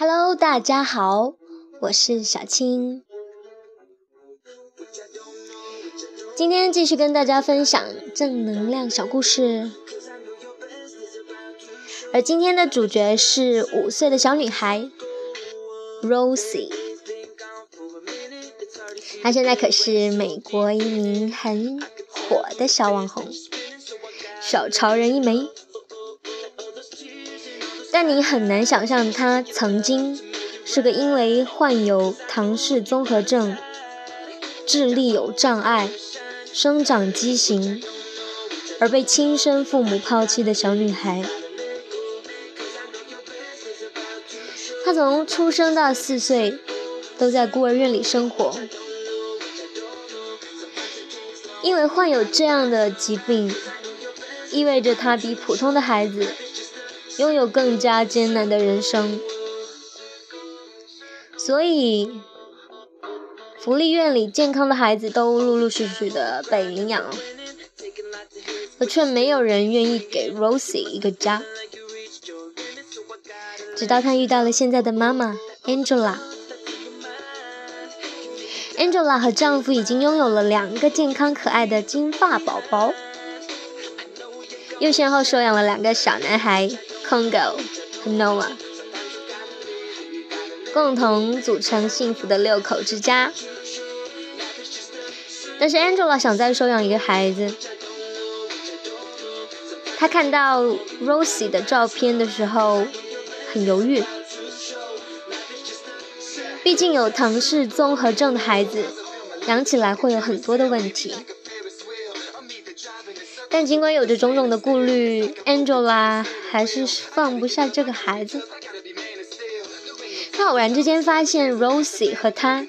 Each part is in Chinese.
Hello，大家好，我是小青。今天继续跟大家分享正能量小故事，而今天的主角是五岁的小女孩 Rosie，她现在可是美国一名很火的小网红，小潮人一枚。但你很难想象，她曾经是个因为患有唐氏综合症、智力有障碍。生长畸形而被亲生父母抛弃的小女孩，她从出生到四岁都在孤儿院里生活。因为患有这样的疾病，意味着她比普通的孩子拥有更加艰难的人生，所以。福利院里健康的孩子都陆陆续续的被领养了，可却没有人愿意给 Rosie 一个家。直到她遇到了现在的妈妈 Angela。Angela 和丈夫已经拥有了两个健康可爱的金发宝宝，又先后收养了两个小男孩 Congo 和 Noah。共同组成幸福的六口之家。但是 Angela 想再收养一个孩子。她看到 Rosie 的照片的时候很犹豫，毕竟有唐氏综合症的孩子养起来会有很多的问题。但尽管有着种种的顾虑，Angela 还是放不下这个孩子。他偶然之间发现 Rosie 和他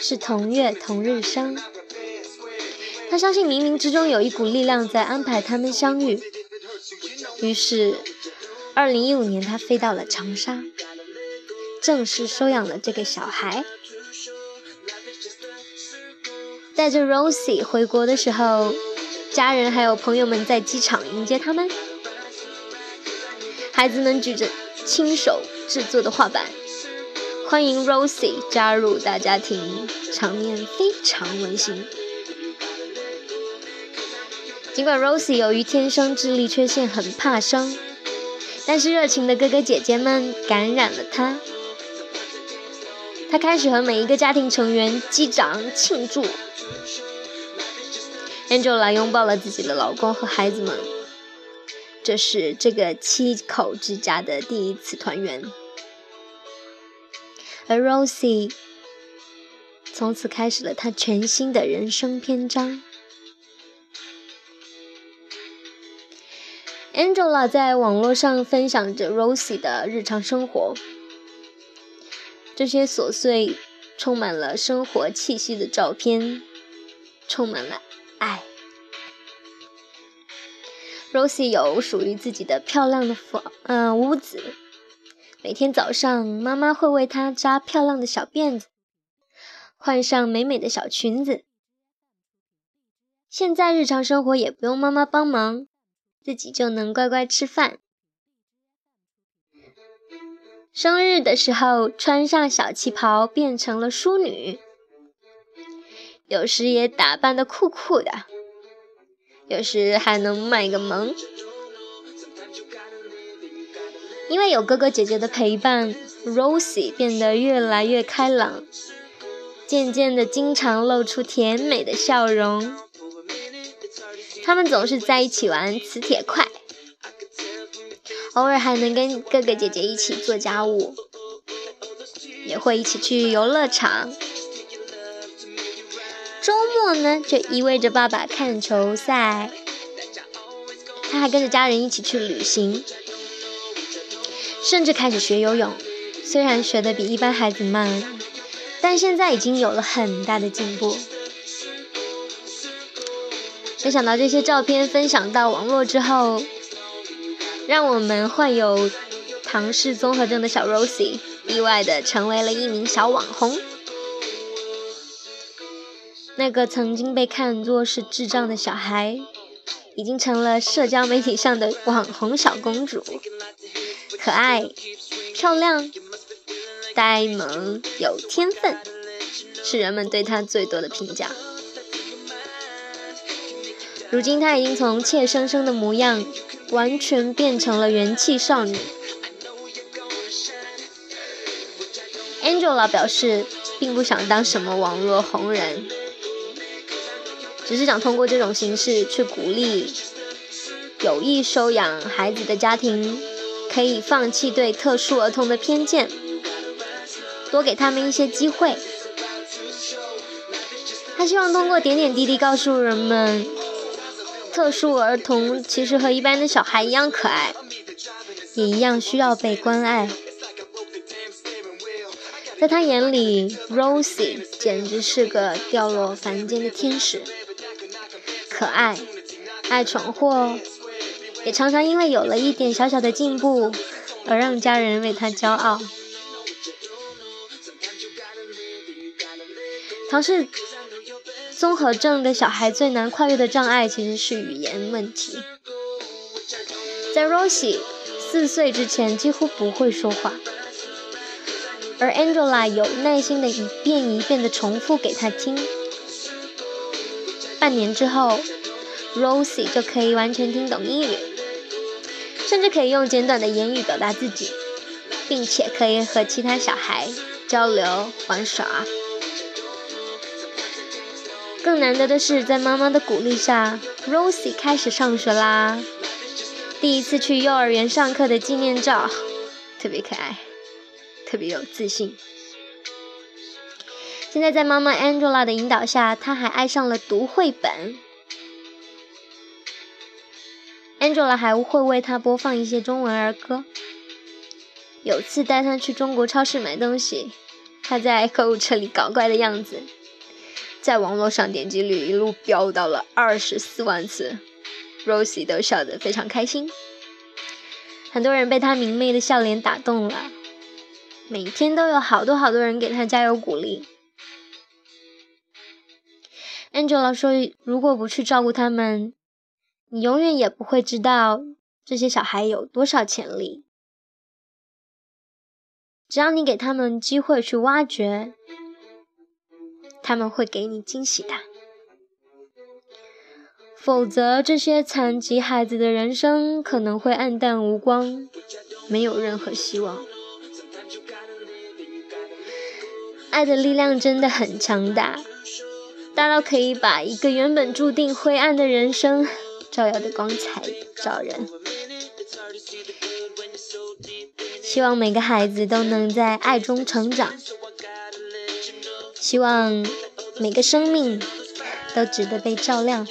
是同月同日生，他相信冥冥之中有一股力量在安排他们相遇。于是，二零一五年他飞到了长沙，正式收养了这个小孩。带着 Rosie 回国的时候，家人还有朋友们在机场迎接他们，孩子们举着亲手制作的画板。欢迎 Rosie 加入大家庭，场面非常温馨。尽管 Rosie 由于天生智力缺陷很怕生，但是热情的哥哥姐姐们感染了他。他开始和每一个家庭成员击掌庆祝。Angela 拥抱了自己的老公和孩子们，这是这个七口之家的第一次团圆。而 Rosie 从此开始了她全新的人生篇章。Angela 在网络上分享着 Rosie 的日常生活，这些琐碎、充满了生活气息的照片，充满了 Rosie 有属于自己的漂亮的房，嗯，屋子。每天早上，妈妈会为她扎漂亮的小辫子，换上美美的小裙子。现在日常生活也不用妈妈帮忙，自己就能乖乖吃饭。生日的时候，穿上小旗袍变成了淑女，有时也打扮的酷酷的，有时还能卖个萌。因为有哥哥姐姐的陪伴，Rosie 变得越来越开朗，渐渐的经常露出甜美的笑容。他们总是在一起玩磁铁块，偶尔还能跟哥哥姐姐一起做家务，也会一起去游乐场。周末呢，就意味着爸爸看球赛，他还跟着家人一起去旅行。甚至开始学游泳，虽然学的比一般孩子慢，但现在已经有了很大的进步。没想到这些照片分享到网络之后，让我们患有唐氏综合症的小 Rosie 意外的成为了一名小网红。那个曾经被看作是智障的小孩，已经成了社交媒体上的网红小公主。可爱、漂亮，呆萌、有天分，是人们对她最多的评价。如今，她已经从怯生生的模样，完全变成了元气少女。Angela 表示，并不想当什么网络红人，只是想通过这种形式去鼓励有意收养孩子的家庭，可以放弃对特殊儿童的偏见，多给他们一些机会。他希望通过点点滴滴告诉人们，特殊儿童其实和一般的小孩一样可爱，也一样需要被关爱。在他眼里，Rosie 简直是个掉落凡间的天使，可爱，爱闯祸，也常常因为有了一点小小的进步而让家人为他骄傲。唐氏综合症的小孩最难跨越的障碍其实是语言问题，在 Rosie 四岁之前几乎不会说话。而 Angela 有耐心的一遍一遍的重复给他听，半年之后，Rosie 就可以完全听懂英语，甚至可以用简短的言语表达自己，并且可以和其他小孩交流玩耍。更难得的是，在妈妈的鼓励下，Rosie 开始上学啦。第一次去幼儿园上课的纪念照，特别可爱。特别有自信。现在在妈妈 Angela 的引导下，他还爱上了读绘本。Angela 还会为他播放一些中文儿歌。有次带他去中国超市买东西，他在购物车里搞怪的样子，在网络上点击率一路飙到了二十四万次，Rosie 都笑得非常开心。很多人被他明媚的笑脸打动了。每天都有好多好多人给他加油鼓励。Angela 说：“如果不去照顾他们，你永远也不会知道这些小孩有多少潜力。只要你给他们机会去挖掘，他们会给你惊喜的。否则，这些残疾孩子的人生可能会黯淡无光，没有任何希望。”爱的力量真的很强大，大到可以把一个原本注定灰暗的人生照耀的光彩照人。希望每个孩子都能在爱中成长，希望每个生命都值得被照亮。